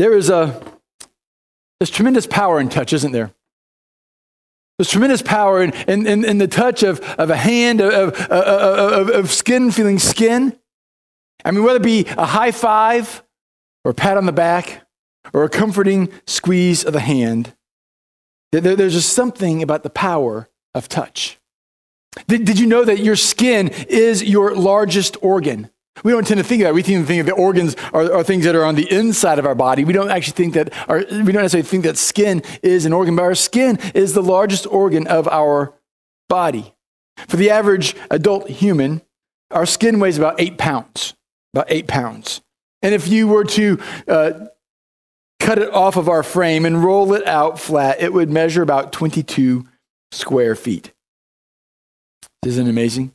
There is a there's tremendous power in touch, isn't there? There's tremendous power in, in, in, in the touch of, of a hand, of, of, of, of skin feeling skin. I mean, whether it be a high five or a pat on the back or a comforting squeeze of the hand, there, there's just something about the power of touch. Did, did you know that your skin is your largest organ? We don't tend to think that. We tend to think of the organs are, are, things that are on the inside of our body. We don't actually think that, our, we don't necessarily think that skin is an organ, but our skin is the largest organ of our body. For the average adult human, our skin weighs about eight pounds, about eight pounds. And if you were to uh, cut it off of our frame and roll it out flat, it would measure about 22 square feet. Isn't it amazing?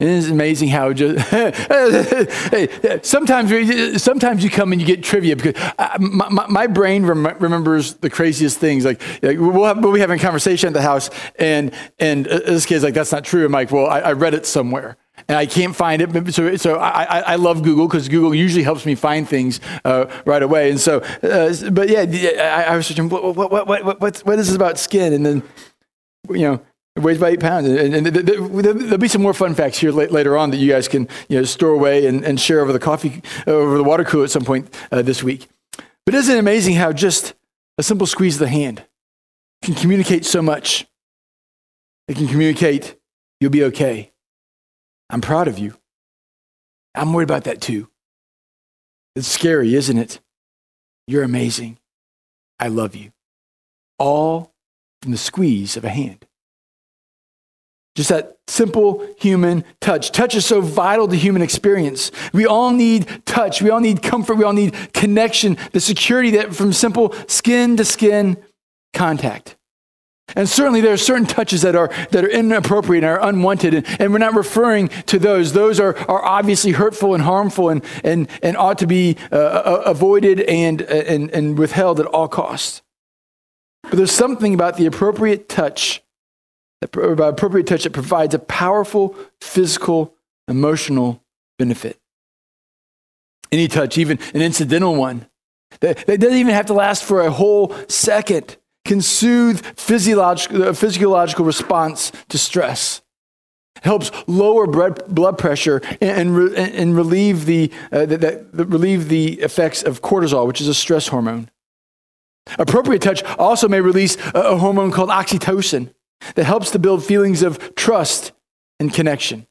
It is amazing how just sometimes sometimes you come and you get trivia because I, my, my, brain rem- remembers the craziest things. Like, like we'll, have, we'll be having a conversation at the house, and and uh, this kid's like, "That's not true." I'm like, "Well, I, I read it somewhere." and I can't find it. So, so I, I love Google because Google usually helps me find things uh, right away. And so, uh, but yeah, I, I was searching, what, what, what, what, what is this about skin? And then, you know, it weighs about eight pounds. And, and there'll be some more fun facts here later on that you guys can you know, store away and, and share over the coffee, over the water cooler at some point uh, this week. But isn't it amazing how just a simple squeeze of the hand can communicate so much? It can communicate, you'll be okay. I'm proud of you. I'm worried about that too. It's scary, isn't it? You're amazing. I love you. All from the squeeze of a hand. Just that simple human touch. Touch is so vital to human experience. We all need touch. We all need comfort. We all need connection, the security that from simple skin to skin contact. And certainly there are certain touches that are, that are inappropriate and are unwanted, and, and we're not referring to those. Those are, are obviously hurtful and harmful and, and, and ought to be uh, uh avoided and, and, and withheld at all costs. But there's something about the appropriate touch about appropriate touch that provides a powerful physical, emotional benefit. Any touch, even an incidental one, that, that doesn't even have to last for a whole second, can soothe physiological, uh, physiological response to stress. Helps lower blood pressure and, and, and relieve, the, uh, relieve the effects of cortisol, which is a stress hormone. Appropriate touch also may release a, a hormone called oxytocin, that helps to build feelings of trust and connection.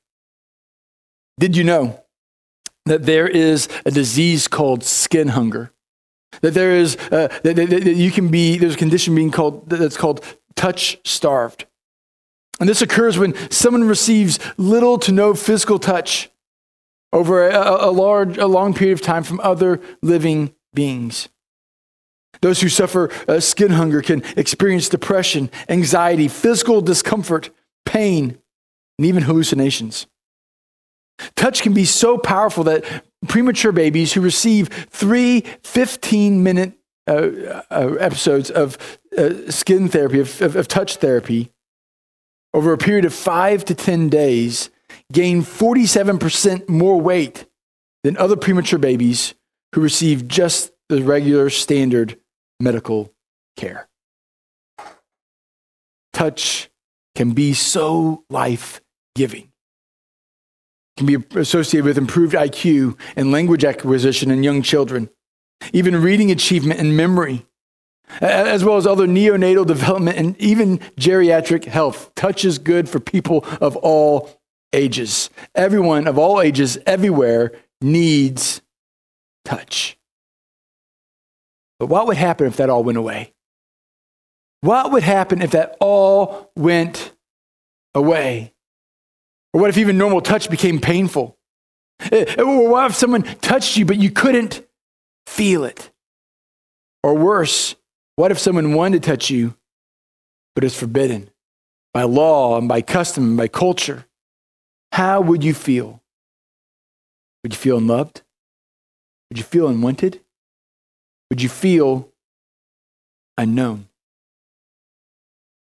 Did you know that there is a disease called skin hunger? That there is, uh, that, that, that you can be, there's a condition being called, that's called touch starved. And this occurs when someone receives little to no physical touch over a, a, large, a long period of time from other living beings. Those who suffer uh, skin hunger can experience depression, anxiety, physical discomfort, pain, and even hallucinations. Touch can be so powerful that premature babies who receive three 15 minute uh, uh, episodes of uh, skin therapy, of, of, of touch therapy, over a period of five to 10 days, gain 47% more weight than other premature babies who receive just the regular standard medical care. Touch can be so life giving. Can be associated with improved IQ and language acquisition in young children, even reading achievement and memory, as well as other neonatal development and even geriatric health. Touch is good for people of all ages. Everyone of all ages, everywhere, needs touch. But what would happen if that all went away? What would happen if that all went away? Or what if even normal touch became painful? Eh, eh, or what if someone touched you but you couldn't feel it? Or worse, what if someone wanted to touch you but it's forbidden by law and by custom and by culture? How would you feel? Would you feel unloved? Would you feel unwanted? Would you feel unknown?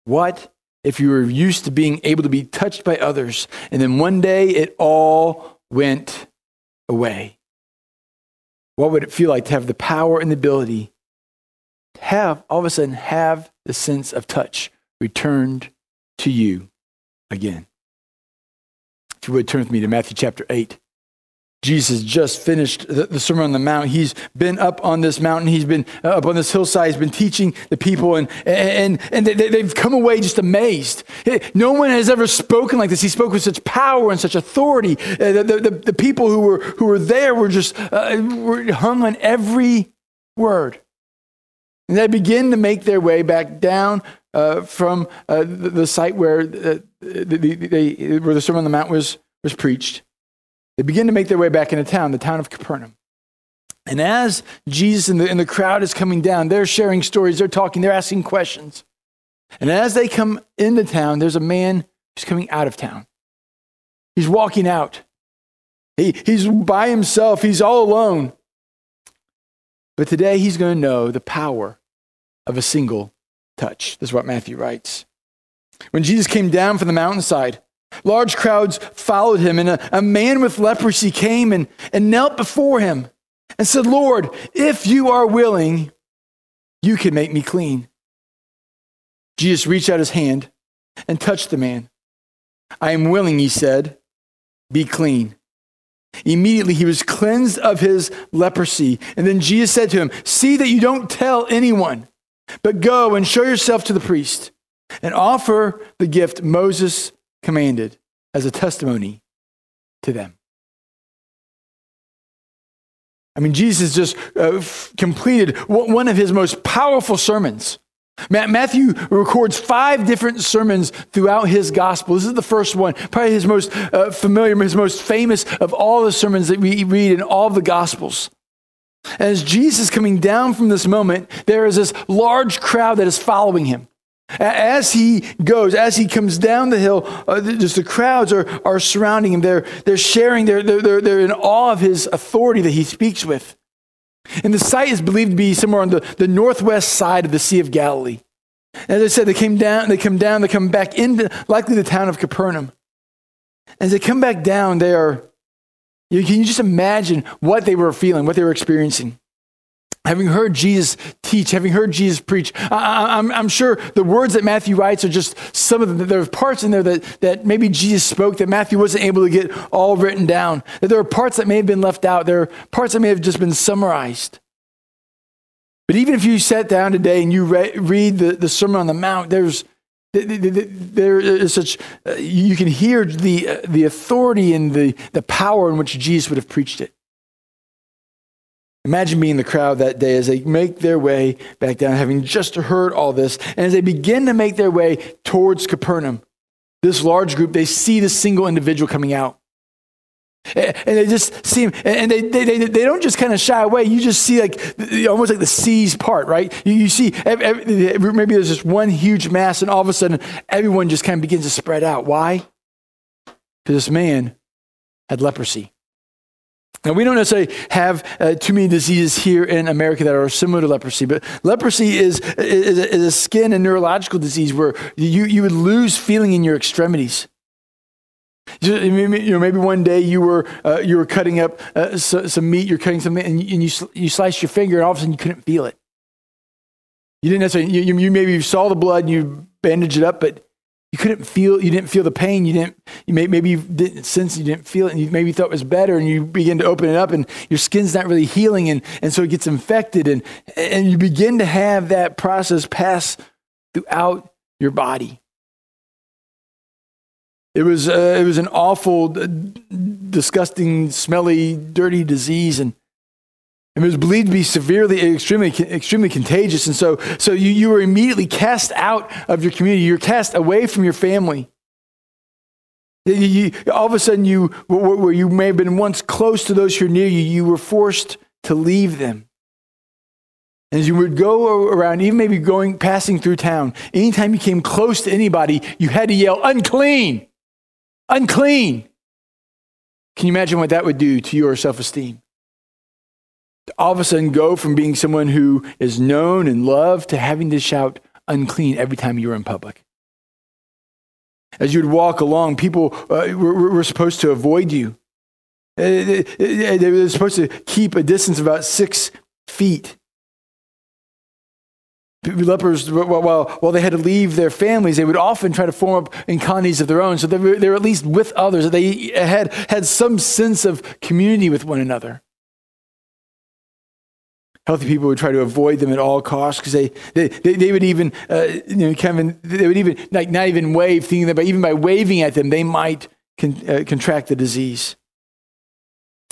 What if you were used to being able to be touched by others and then one day it all went away? What would it feel like to have the power and the ability to have, all of a sudden, have the sense of touch returned to you again? If you would turn with me to Matthew chapter 8. Jesus just finished the, the, Sermon on the Mount. He's been up on this mountain. He's been uh, up on this hillside. He's been teaching the people, and, and, and they, have come away just amazed. No one has ever spoken like this. He spoke with such power and such authority. Uh, the, the, the, people who were, who were there were just uh, were hung on every word. And they begin to make their way back down uh, from uh, the, the, site where, uh, the, the, where the Sermon on the Mount was, was preached. They begin to make their way back into town, the town of Capernaum. And as Jesus and the, and the crowd is coming down, they're sharing stories, they're talking, they're asking questions. And as they come into town, there's a man who's coming out of town. He's walking out. He, he's by himself, he's all alone. But today he's going to know the power of a single touch. This is what Matthew writes. When Jesus came down from the mountainside, Large crowds followed him, and a, a, man with leprosy came and, and knelt before him and said, Lord, if you are willing, you can make me clean. Jesus reached out his hand and touched the man. I am willing, he said, be clean. Immediately he was cleansed of his leprosy. And then Jesus said to him, See that you don't tell anyone, but go and show yourself to the priest and offer the gift Moses commanded as a testimony to them. I mean, Jesus just uh, f- completed one of his most powerful sermons. Matthew records five different sermons throughout his gospel. This is the first one, probably his most uh, familiar, his most famous of all the sermons that we read in all the gospels. As Jesus coming down from this moment, there is this large crowd that is following him. As he goes, as he comes down the hill, uh, just the crowds are, are surrounding him. They're, they're sharing, they're, they're, they're in awe of his authority that he speaks with. And the site is believed to be somewhere on the, the northwest side of the Sea of Galilee. As I said, they came down, they come down, they come back into likely the town of Capernaum. As they come back down, they are, you, can you just imagine what they were feeling, what they were experiencing? Having heard Jesus teach, having heard Jesus preach, I, am sure the words that Matthew writes are just some of the, there are parts in there that, that maybe Jesus spoke that Matthew wasn't able to get all written down. That there are parts that may have been left out. There are parts that may have just been summarized. But even if you sat down today and you re- read the, the Sermon on the Mount, there's there is such uh, you can hear the uh, the authority and the the power in which Jesus would have preached it. Imagine being the crowd that day as they make their way back down, having just heard all this. And as they begin to make their way towards Capernaum, this large group, they see this single individual coming out. And they just see him, and they, they, they, they don't just kind of shy away. You just see like almost like the seas part, right? You, you see maybe there's just one huge mass, and all of a sudden everyone just kind of begins to spread out. Why? Because this man had leprosy. Now, we don't necessarily have uh, too many diseases here in America that are similar to leprosy, but leprosy is, is, is, a skin and neurological disease where you, you would lose feeling in your extremities. You know, maybe one day you were, uh, you were cutting up uh, some meat, you're cutting something, and, you, and you, you sliced your finger, and all of a sudden you couldn't feel it. You didn't necessarily, you, you maybe you saw the blood and you bandaged it up, but you couldn't feel, you didn't feel the pain. You didn't, you may, maybe you didn't sense, you didn't feel it, and you maybe thought it was better, and you begin to open it up, and your skin's not really healing, and, and so it gets infected, and, and you begin to have that process pass throughout your body. It was, uh, it was an awful, disgusting, smelly, dirty disease, and it was believed to be severely, extremely, extremely contagious. And so, so you, you were immediately cast out of your community. You're cast away from your family. You, you, all of a sudden, you, where you may have been once close to those who are near you, you were forced to leave them. And as you would go around, even maybe going, passing through town, anytime you came close to anybody, you had to yell, unclean, unclean. Can you imagine what that would do to your self esteem? All of a sudden go from being someone who is known and loved to having to shout unclean every time you were in public. As you would walk along, people uh, were, were supposed to avoid you. They were supposed to keep a distance of about six feet. Lepers, while, while they had to leave their families, they would often try to form up in colonies of their own. So they were, they were at least with others. They had, had some sense of community with one another. Healthy people would try to avoid them at all costs because they, they, they, they, would even, uh, you know, Kevin, they would even, like, not even wave, thinking that by, even by waving at them, they might con, uh, contract the disease.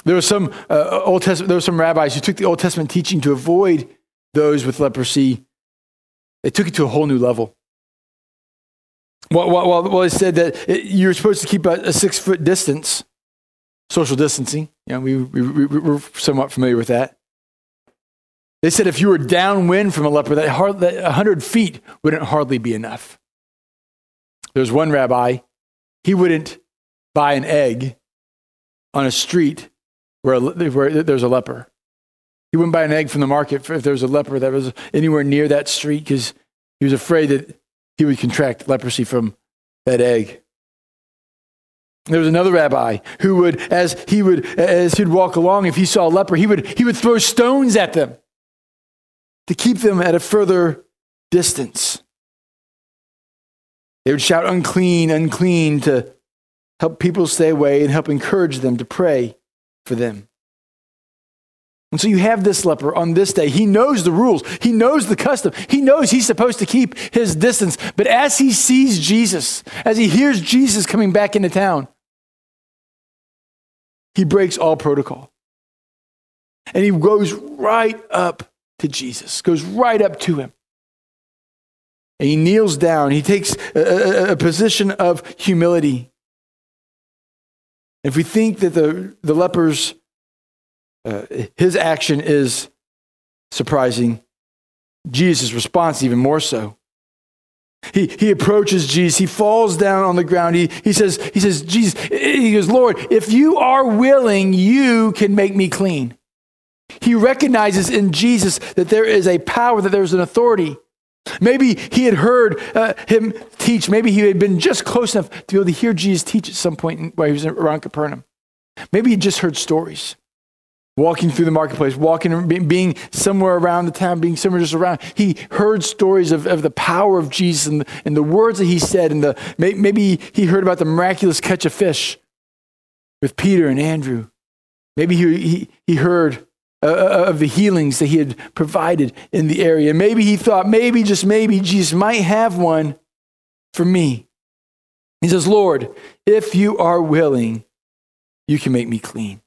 There were some uh, Old Testament, there were some rabbis who took the Old Testament teaching to avoid those with leprosy they took it to a whole new level. Well, well, well, it said that it, you're supposed to keep a, a, six foot distance, social distancing. You know, we, we, we, we're somewhat familiar with that. They said if you were downwind from a leper, that, hard, that 100 feet wouldn't hardly be enough. There's one rabbi, he wouldn't buy an egg on a street where, where there's a leper. He wouldn't buy an egg from the market if there was a leper that was anywhere near that street because he was afraid that he would contract leprosy from that egg. There was another rabbi who would, as he would, as he'd walk along, if he saw a leper, he would, he would throw stones at them to keep them at a further distance. They would shout, unclean, unclean, to help people stay away and help encourage them to pray for them. And so you have this leper on this day. He knows the rules, he knows the custom, he knows he's supposed to keep his distance. But as he sees Jesus, as he hears Jesus coming back into town, he breaks all protocol. And he goes right up to Jesus, goes right up to him. And he kneels down. He takes a, a, position of humility. If we think that the, the lepers uh, his action is surprising. Jesus' response, even more so. He, he approaches Jesus. He falls down on the ground. He, he, says, he says, Jesus, he goes, Lord, if you are willing, you can make me clean. He recognizes in Jesus that there is a power, that there's an authority. Maybe he had heard uh, him teach. Maybe he had been just close enough to be able to hear Jesus teach at some point while he was around Capernaum. Maybe he just heard stories walking through the marketplace, walking, being somewhere around the town, being somewhere just around. He heard stories of, of the power of Jesus and, and the words that he said. And the, maybe he heard about the miraculous catch of fish with Peter and Andrew. Maybe he, he, he heard uh, uh, of the healings that he had provided in the area. Maybe he thought, maybe, just maybe, Jesus might have one for me. He says, Lord, if you are willing, you can make me clean.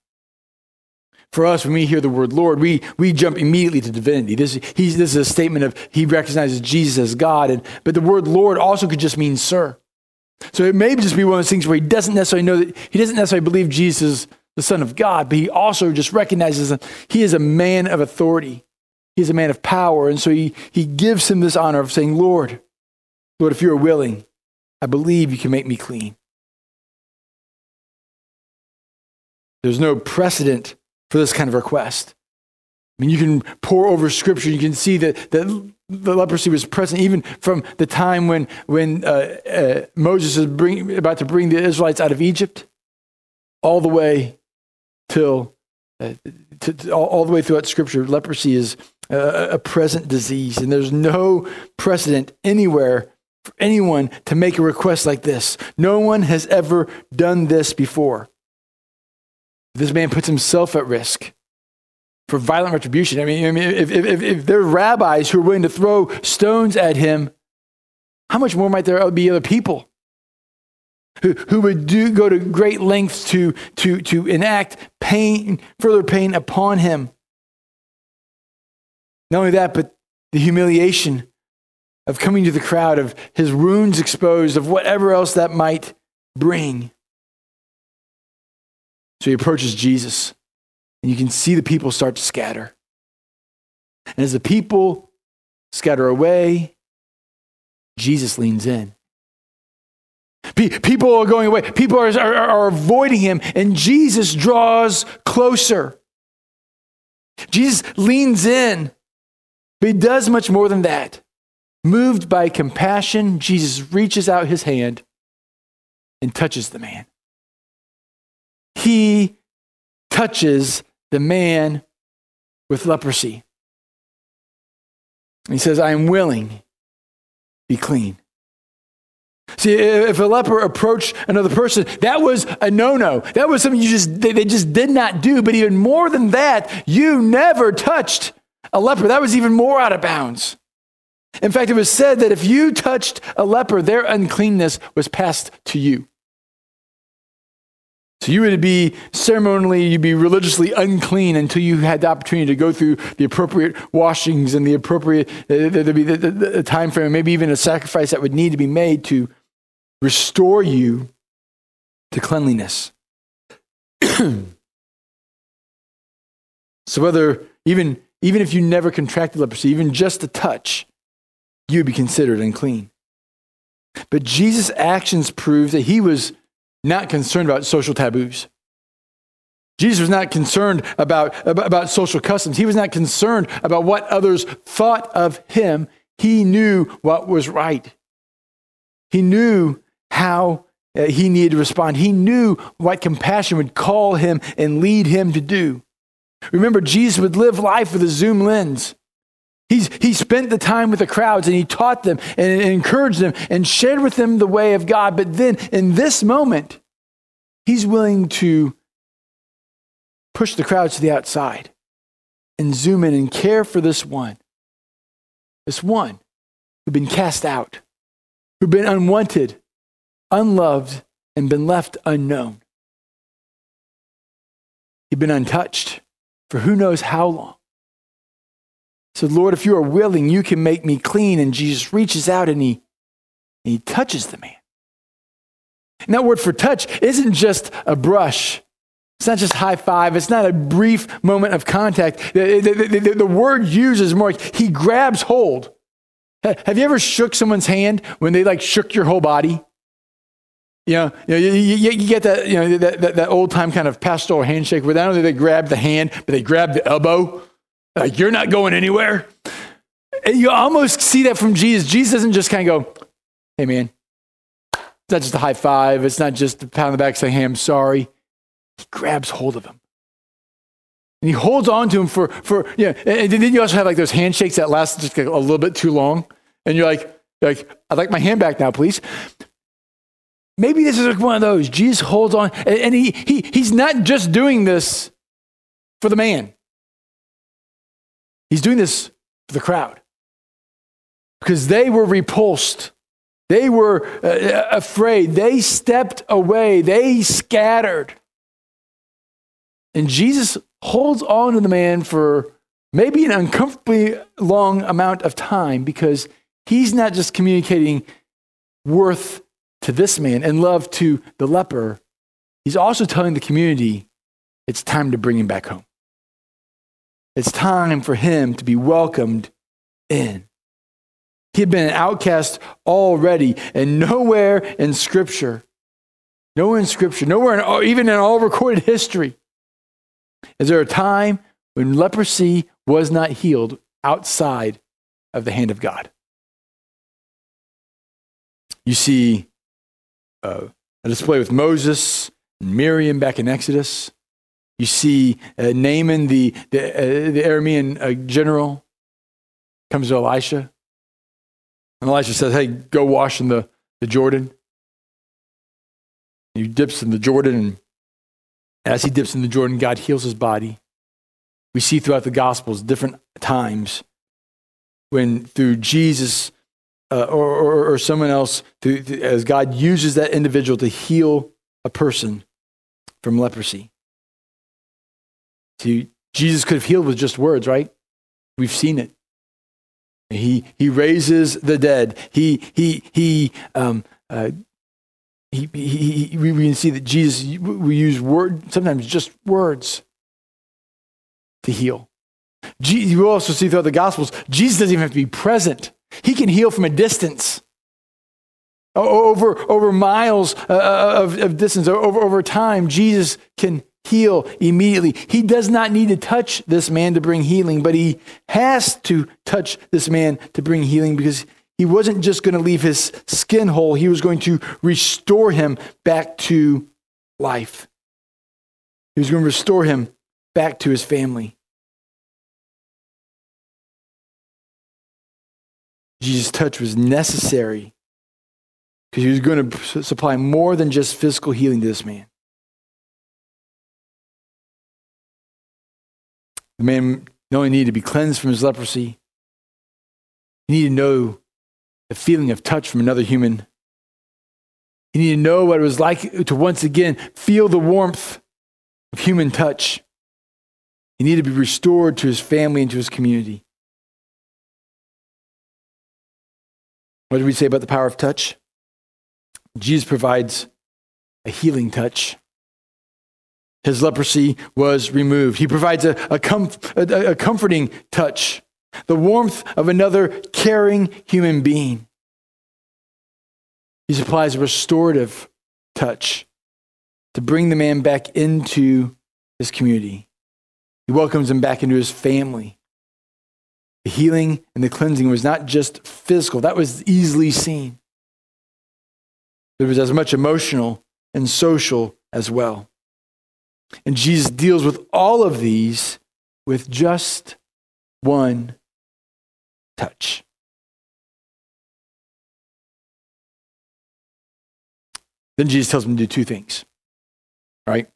For us, when we hear the word Lord, we, we jump immediately to divinity. This, this is a statement of he recognizes Jesus as God. And, but the word Lord also could just mean sir. So it may just be one of those things where he doesn't necessarily know that he doesn't necessarily believe Jesus the Son of God, but he also just recognizes that he is a man of authority. He's a man of power. And so he, he gives him this honor of saying, Lord, Lord, if you are willing, I believe you can make me clean. There's no precedent for this kind of request. I mean, you can pore over scripture, you can see that, that the leprosy was present even from the time when, when uh, uh, Moses is bring, about to bring the Israelites out of Egypt, all the way till, uh, to, to, all, all, the way throughout scripture. Leprosy is a, a present disease, and there's no precedent anywhere for anyone to make a request like this. No one has ever done this before. This man puts himself at risk for violent retribution. I mean, I mean if, if, if there are rabbis who are willing to throw stones at him, how much more might there be other people who, who would do, go to great lengths to, to, to enact pain, further pain upon him? Not only that, but the humiliation of coming to the crowd, of his wounds exposed, of whatever else that might bring. So he approaches Jesus, and you can see the people start to scatter. And as the people scatter away, Jesus leans in. People are going away. People are, are, are, avoiding him, and Jesus draws closer. Jesus leans in, but he does much more than that. Moved by compassion, Jesus reaches out his hand and touches the man. He touches the man with leprosy. He says, I am willing, be clean. See, if a leper approached another person, that was a no-no. That was something you just they, they just did not do. But even more than that, you never touched a leper. That was even more out of bounds. In fact, it was said that if you touched a leper, their uncleanness was passed to you. So you would be ceremonially, you'd be religiously unclean until you had the opportunity to go through the appropriate washings and the appropriate uh, there'd be the, the, the time frame, maybe even a sacrifice that would need to be made to restore you to cleanliness. so whether even even if you never contracted leprosy, even just a touch, you would be considered unclean. But Jesus' actions prove that he was not concerned about social taboos. Jesus was not concerned about, about, about, social customs. He was not concerned about what others thought of him. He knew what was right. He knew how uh, he needed to respond. He knew what compassion would call him and lead him to do. Remember, Jesus would live life with a zoom lens. He's, he spent the time with the crowds and he taught them and encouraged them and shared with them the way of God. But then in this moment, he's willing to push the crowds to the outside and zoom in and care for this one. This one who'd been cast out, who'd been unwanted, unloved, and been left unknown. He'd been untouched for who knows how long So, Lord, if you are willing, you can make me clean. And Jesus reaches out and he, and he touches the man. And that word for touch isn't just a brush. It's not just high five. It's not a brief moment of contact. The, the, the, the word used is more like he grabs hold. Have you ever shook someone's hand when they like shook your whole body? You know, you, know, you, you, you get that, you know, that, that, that old time kind of pastoral handshake where not only they grab the hand, but they grab the elbow. Like, you're not going anywhere. And you almost see that from Jesus. Jesus doesn't just kind of go, hey, man, it's not just a high five. It's not just a pat on the back saying, hey, I'm sorry. He grabs hold of him. And he holds on to him for, for you know, and then you also have like those handshakes that last just a little bit too long. And you're like, like, I'd like my hand back now, please. Maybe this is one of those. Jesus holds on, and he, he, he's not just doing this for the man. He's doing this for the crowd because they were repulsed. They were uh, afraid. They stepped away. They scattered. And Jesus holds on to the man for maybe an uncomfortably long amount of time because he's not just communicating worth to this man and love to the leper, he's also telling the community it's time to bring him back home. It's time for him to be welcomed in. He had been an outcast already, and nowhere in Scripture, nowhere in Scripture, nowhere in, even in all recorded history, is there a time when leprosy was not healed outside of the hand of God. You see uh, a display with Moses and Miriam back in Exodus. You see uh, Naaman, the, the, uh, the Aramean uh, general, comes to Elisha. And Elisha says, Hey, go wash in the, the Jordan. He dips in the Jordan, and as he dips in the Jordan, God heals his body. We see throughout the Gospels different times when, through Jesus uh, or, or, or, someone else, as God uses that individual to heal a person from leprosy. See, Jesus could have healed with just words, right? We've seen it. He, he raises the dead. He, he, he, um, uh, he, he, he, we can see that Jesus, we use word, sometimes just words to heal. You also see throughout the Gospels, Jesus doesn't even have to be present. He can heal from a distance. Over, over miles uh, uh, of, of distance, over, over time, Jesus can heal immediately. He does not need to touch this man to bring healing, but he has to touch this man to bring healing because he wasn't just going to leave his skin whole, he was going to restore him back to life. He was going to restore him back to his family. Jesus' touch was necessary because he was going to supply more than just physical healing to this man. The man not only needed to be cleansed from his leprosy, he needed to know the feeling of touch from another human. He needed to know what it was like to once again feel the warmth of human touch. He needed to be restored to his family and to his community. What did we say about the power of touch? Jesus provides a healing touch. His leprosy was removed. He provides a, a, comf- a, a comforting touch, the warmth of another caring human being. He supplies a restorative touch to bring the man back into his community. He welcomes him back into his family. The healing and the cleansing was not just physical, that was easily seen. It was as much emotional and social as well. And Jesus deals with all of these with just one touch. Then Jesus tells him to do two things, right?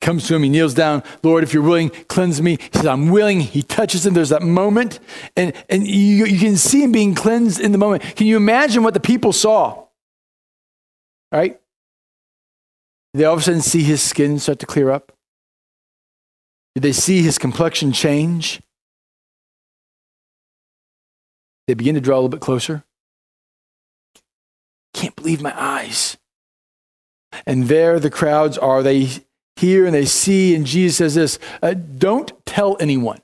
Comes to him, he kneels down, Lord, if you're willing, cleanse me. He says, I'm willing. He touches him. There's that moment, and, and you, you can see him being cleansed in the moment. Can you imagine what the people saw? Right? They all of a sudden see his skin start to clear up? Did they see his complexion change? They begin to draw a little bit closer. Can't believe my eyes. And there the crowds are. They hear and they see, and Jesus says this uh, Don't tell anyone.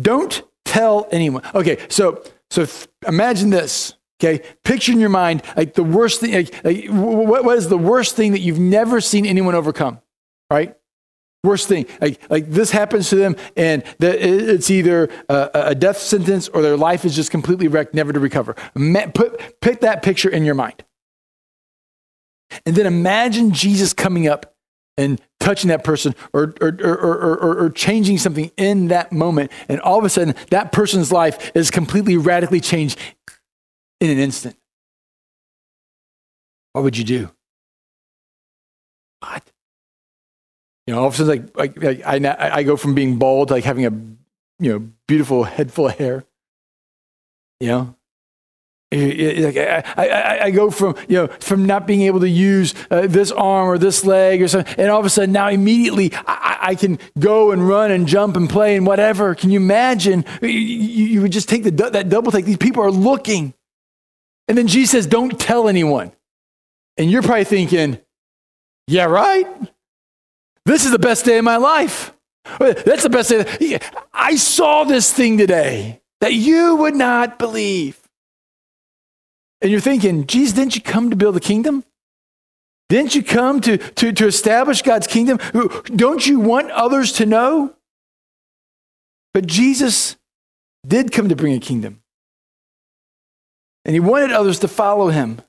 Don't tell anyone. Okay, so so imagine this. Okay, picture in your mind like the worst thing. Like, like, what, what is the worst thing that you've never seen anyone overcome? Right? Worst thing. Like, like this happens to them, and the, it's either a, a, death sentence or their life is just completely wrecked, never to recover. Put, pick that picture in your mind. And then imagine Jesus coming up and touching that person or, or, or, or, changing something in that moment. And all of a sudden, that person's life is completely radically changed in an instant. What would you do? What? You know, all of a sudden, like, like, like I, I go from being bald to like having a you know beautiful head full of hair. You know, like I, I, I, go from you know from not being able to use uh, this arm or this leg or something, and all of a sudden now immediately I, I, can go and run and jump and play and whatever. Can you imagine? You, you would just take the, that double take. These people are looking, and then Jesus says, "Don't tell anyone." And you're probably thinking, "Yeah, right. This is the best day of my life. That's the best day. I saw this thing today that you would not believe." And you're thinking, geez, didn't you come to build a kingdom? Didn't you come to, to, to establish God's kingdom? Don't you want others to know? But Jesus did come to bring a kingdom. And he wanted others to follow him.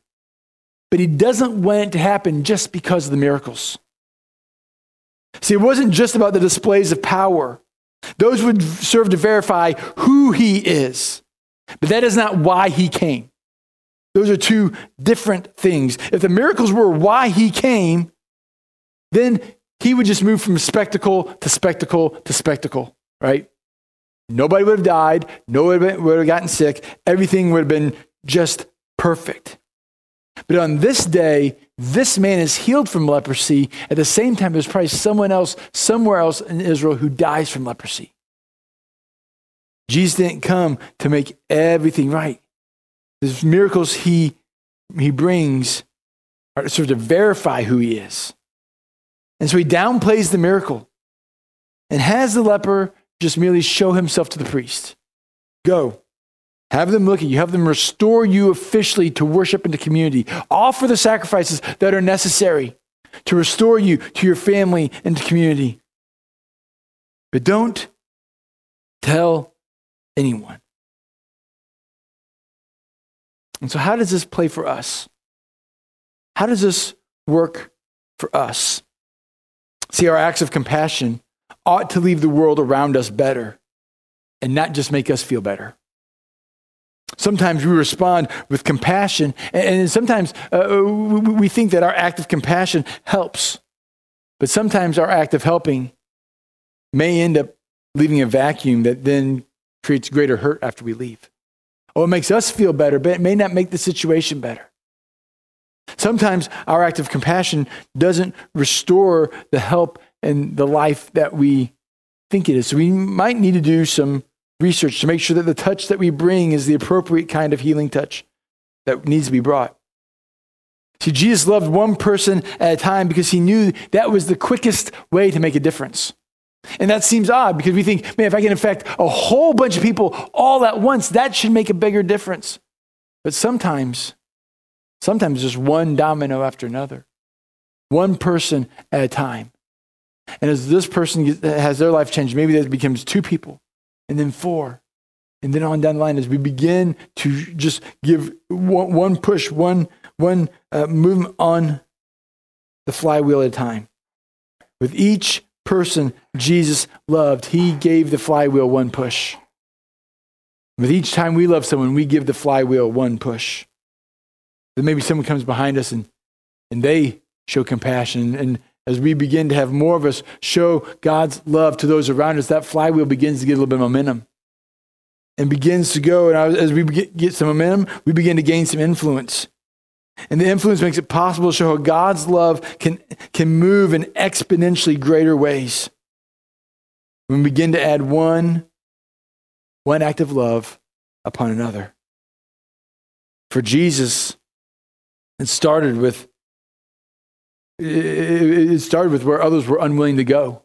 But he doesn't want it to happen just because of the miracles. See, it wasn't just about the displays of power, those would serve to verify who he is. But that is not why he came. Those are two different things. If the miracles were why he came, then he would just move from spectacle to spectacle to spectacle, right? Nobody would have died. Nobody would have gotten sick. Everything would have been just perfect. But on this day, this man is healed from leprosy. At the same time, there's probably someone else somewhere else in Israel who dies from leprosy. Jesus didn't come to make everything right. The miracles he, he brings are sort of to verify who he is. And so he downplays the miracle and has the leper just merely show himself to the priest. Go. Have them look at you. Have them restore you officially to worship in the community. Offer the sacrifices that are necessary to restore you to your family and the community. But don't tell anyone. And so, how does this play for us? How does this work for us. See, our acts of compassion ought to leave the world around us better and not just make us feel better. Sometimes we respond with compassion, and sometimes uh, we think that our act of compassion helps. But sometimes our act of helping may end up leaving a vacuum that then creates greater hurt after we leave. Oh, it makes us feel better, but it may not make the situation better. Sometimes our act of compassion doesn't restore the help and the life that we think it is. So we might need to do some research to make sure that the touch that we bring is the appropriate kind of healing touch that needs to be brought. See, Jesus loved one person at a time because he knew that was the quickest way to make a difference. And that seems odd because we think, man, if I can affect a whole bunch of people all at once, that should make a bigger difference. But sometimes, sometimes just one domino after another, one person at a time. And as this person has their life changed, maybe that becomes two people, and then four, and then on down the line as we begin to just give one, push, one, one uh, movement on the flywheel at a time. With each person Jesus loved, he gave the flywheel one push. With each time we love someone, we give the flywheel one push. Then maybe someone comes behind us and, and they show compassion. And as we begin to have more of us show God's love to those around us, that flywheel begins to get a little bit of momentum and begins to go. And as we get some momentum, we begin to gain some influence. And the influence makes it possible to show how God's love can, can move in exponentially greater ways. When we begin to add one, one act of love upon another. For Jesus, it started with it started with where others were unwilling to go.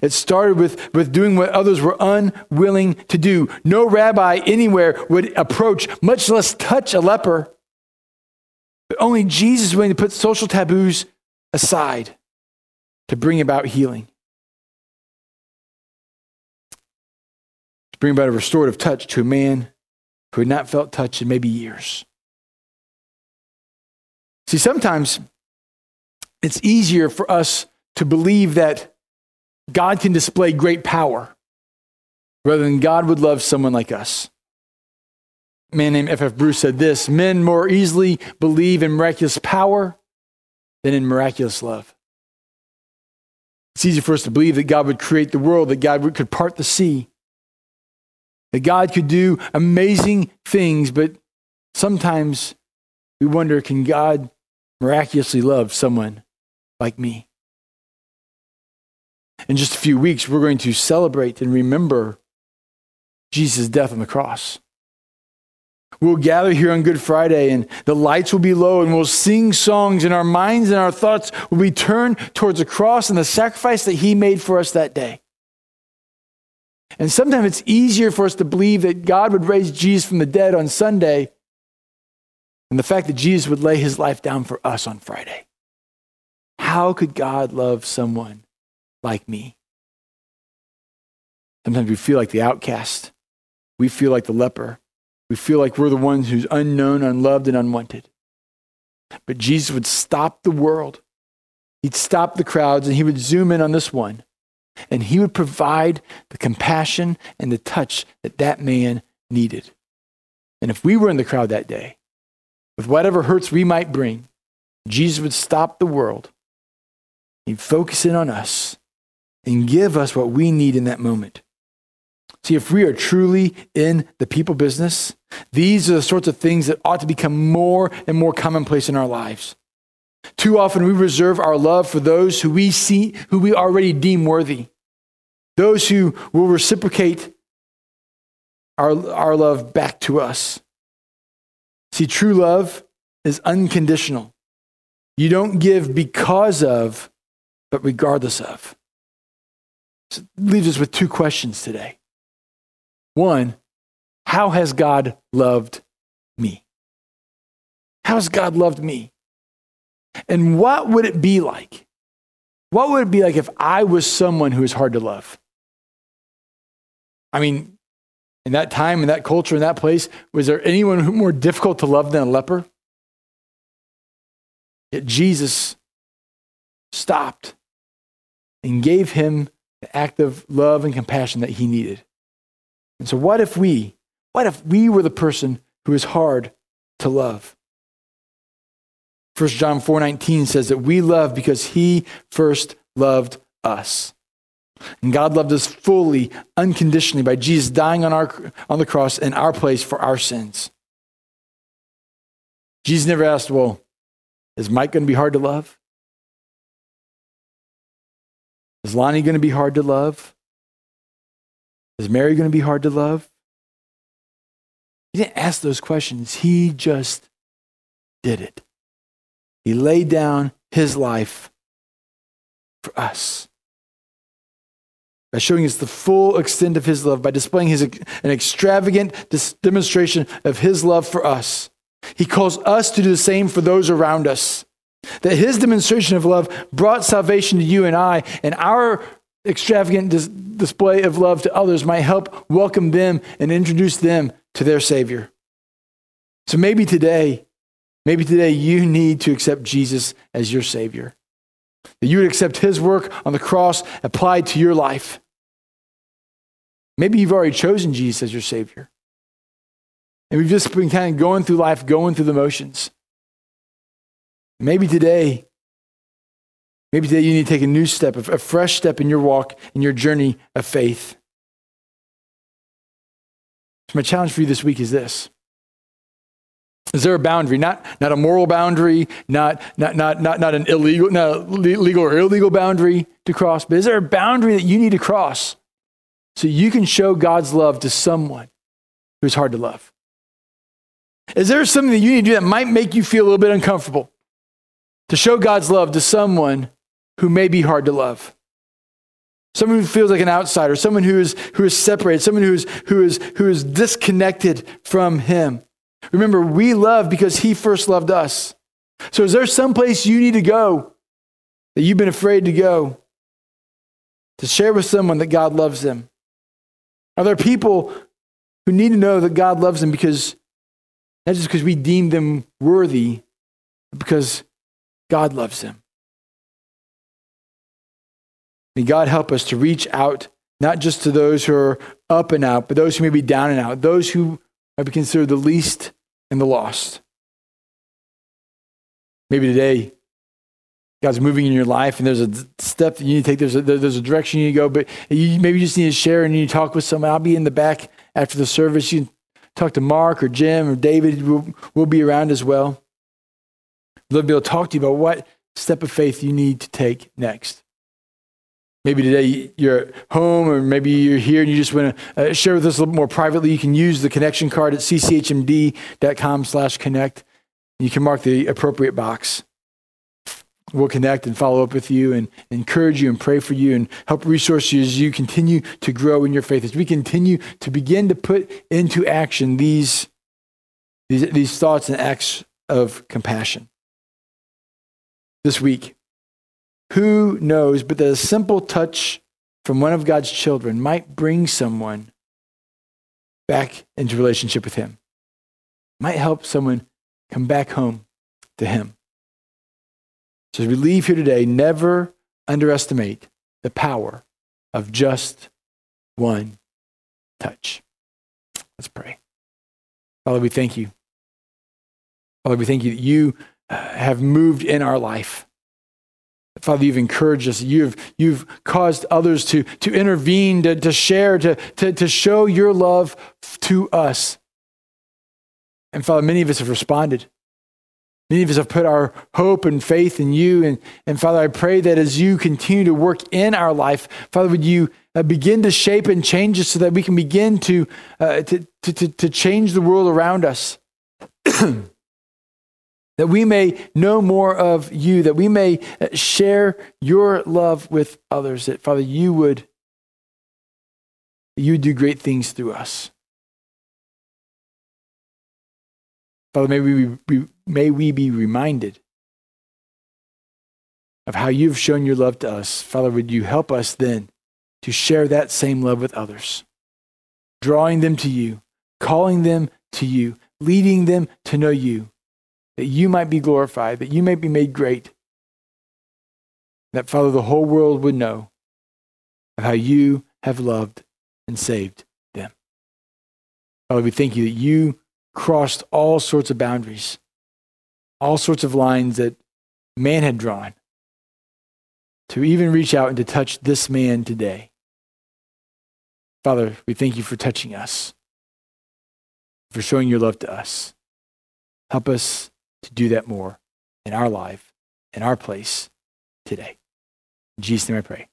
It started with, with doing what others were unwilling to do. No rabbi anywhere would approach, much less touch a leper. Only Jesus willing to put social taboos aside to bring about healing. To bring about a restorative touch to a man who had not felt touch in maybe years. See, sometimes it's easier for us to believe that God can display great power rather than God would love someone like us man named F.F. Bruce said this Men more easily believe in miraculous power than in miraculous love. It's easy for us to believe that God would create the world, that God could part the sea, that God could do amazing things, but sometimes we wonder can God miraculously love someone like me? In just a few weeks, we're going to celebrate and remember Jesus' death on the cross. We'll gather here on Good Friday and the lights will be low and we'll sing songs and our minds and our thoughts will be turned towards the cross and the sacrifice that He made for us that day. And sometimes it's easier for us to believe that God would raise Jesus from the dead on Sunday than the fact that Jesus would lay His life down for us on Friday. How could God love someone like me? Sometimes we feel like the outcast. We feel like the leper. We feel like we're the ones who's unknown, unloved, and unwanted. But Jesus would stop the world. He'd stop the crowds and he would zoom in on this one. And he would provide the compassion and the touch that that man needed. And if we were in the crowd that day, with whatever hurts we might bring, Jesus would stop the world. He'd focus in on us and give us what we need in that moment. See, if we are truly in the people business, these are the sorts of things that ought to become more and more commonplace in our lives. Too often we reserve our love for those who we see, who we already deem worthy, those who will reciprocate our, our love back to us. See, true love is unconditional. You don't give because of, but regardless of. So leaves us with two questions today. One, how has God loved me? How has God loved me? And what would it be like? What would it be like if I was someone who is hard to love? I mean, in that time, in that culture, in that place, was there anyone more difficult to love than a leper? Yet Jesus stopped and gave him the act of love and compassion that he needed. And so, what if we, what if we were the person who is hard to love? 1 John 4:19 says that we love because he first loved us. And God loved us fully, unconditionally by Jesus dying on, our, on the cross in our place for our sins. Jesus never asked, Well, is Mike going to be hard to love? Is Lonnie going to be hard to love? Is Mary going to be hard to love? He didn't ask those questions. He just did it. He laid down his life for us by showing us the full extent of his love, by displaying his, an extravagant demonstration of his love for us. He calls us to do the same for those around us. That his demonstration of love brought salvation to you and I, and our extravagant dis- display of love to others might help welcome them and introduce them to their Savior. So maybe today, maybe today you need to accept Jesus as your Savior. That you would accept his work on the cross applied to your life. Maybe you've already chosen Jesus as your Savior. And we've just been kind of going through life, going through the motions. Maybe today, maybe today you need to take a new step, a fresh step in your walk, in your journey of faith. So my challenge for you this week is this. Is there a boundary? Not, not a moral boundary, not, not, not, not, not an illegal, not legal or illegal boundary to cross, but is there a boundary that you need to cross so you can show God's love to someone who's hard to love? Is there something that you need to do that might make you feel a little bit uncomfortable? to show God's love to someone who may be hard to love. Someone who feels like an outsider, someone who is, who is separated, someone who is, who, is, who is disconnected from Him. Remember, we love because He first loved us. So, is there some place you need to go that you've been afraid to go to share with someone that God loves them? Are there people who need to know that God loves them because not just because we deem them worthy, but because God loves them. May God help us to reach out, not just to those who are up and out, but those who may be down and out, those who might be considered the least and the lost. Maybe today, God's moving in your life and there's a step that you need to take, there's a, there's a direction you need to go, but you, maybe you just need to share and you need to talk with someone. I'll be in the back after the service. You can talk to Mark or Jim or David. We'll, we'll be around as well. We'll be able to talk to you about what step of faith you need to take next. Maybe today you're at home, or maybe you're here and you just want to uh, share with us a little more privately. You can use the connection card at cchmd.com slash connect. You can mark the appropriate box. We'll connect and follow up with you and encourage you and pray for you and help resource you as you continue to grow in your faith, as we continue to begin to put into action these, these, these thoughts and acts of compassion this week. Who knows, but that a simple touch from one of God's children might bring someone back into relationship with Him, might help someone come back home to Him. So as we leave here today, never underestimate the power of just one touch. Let's pray. Father, we thank you. Father, we thank you that you uh, have moved in our life. Father, you've encouraged us. You've, you've caused others to, to intervene, to, to share, to, to, to show your love to us. And Father, many of us have responded. Many of us have put our hope and faith in you. And, and Father, I pray that as you continue to work in our life, Father, would you uh, begin to shape and change us so that we can begin to, uh, to, to, to change the world around us. that we may know more of you, that we may uh, share your love with others, that Father, you would you do great things through us. Father, may we, be, may we be reminded of how you've shown your love to us. Father, would you help us then to share that same love with others, drawing them to you, calling them to you, leading them to know you that you might be glorified, that you may be made great. That, Father, the whole world would know of how you have loved and saved them. Father, we thank you that you crossed all sorts of boundaries, all sorts of lines that man had drawn to even reach out and to touch this man today. Father, we thank you for touching us, for showing your love to us. Help us to do that more in our life, in our place today. In Jesus' name I pray.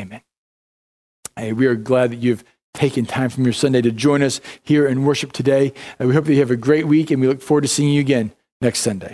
Amen. Hey, we are glad that you've taken time from your Sunday to join us here in worship today. And we hope that you have a great week, and we look forward to seeing you again next Sunday.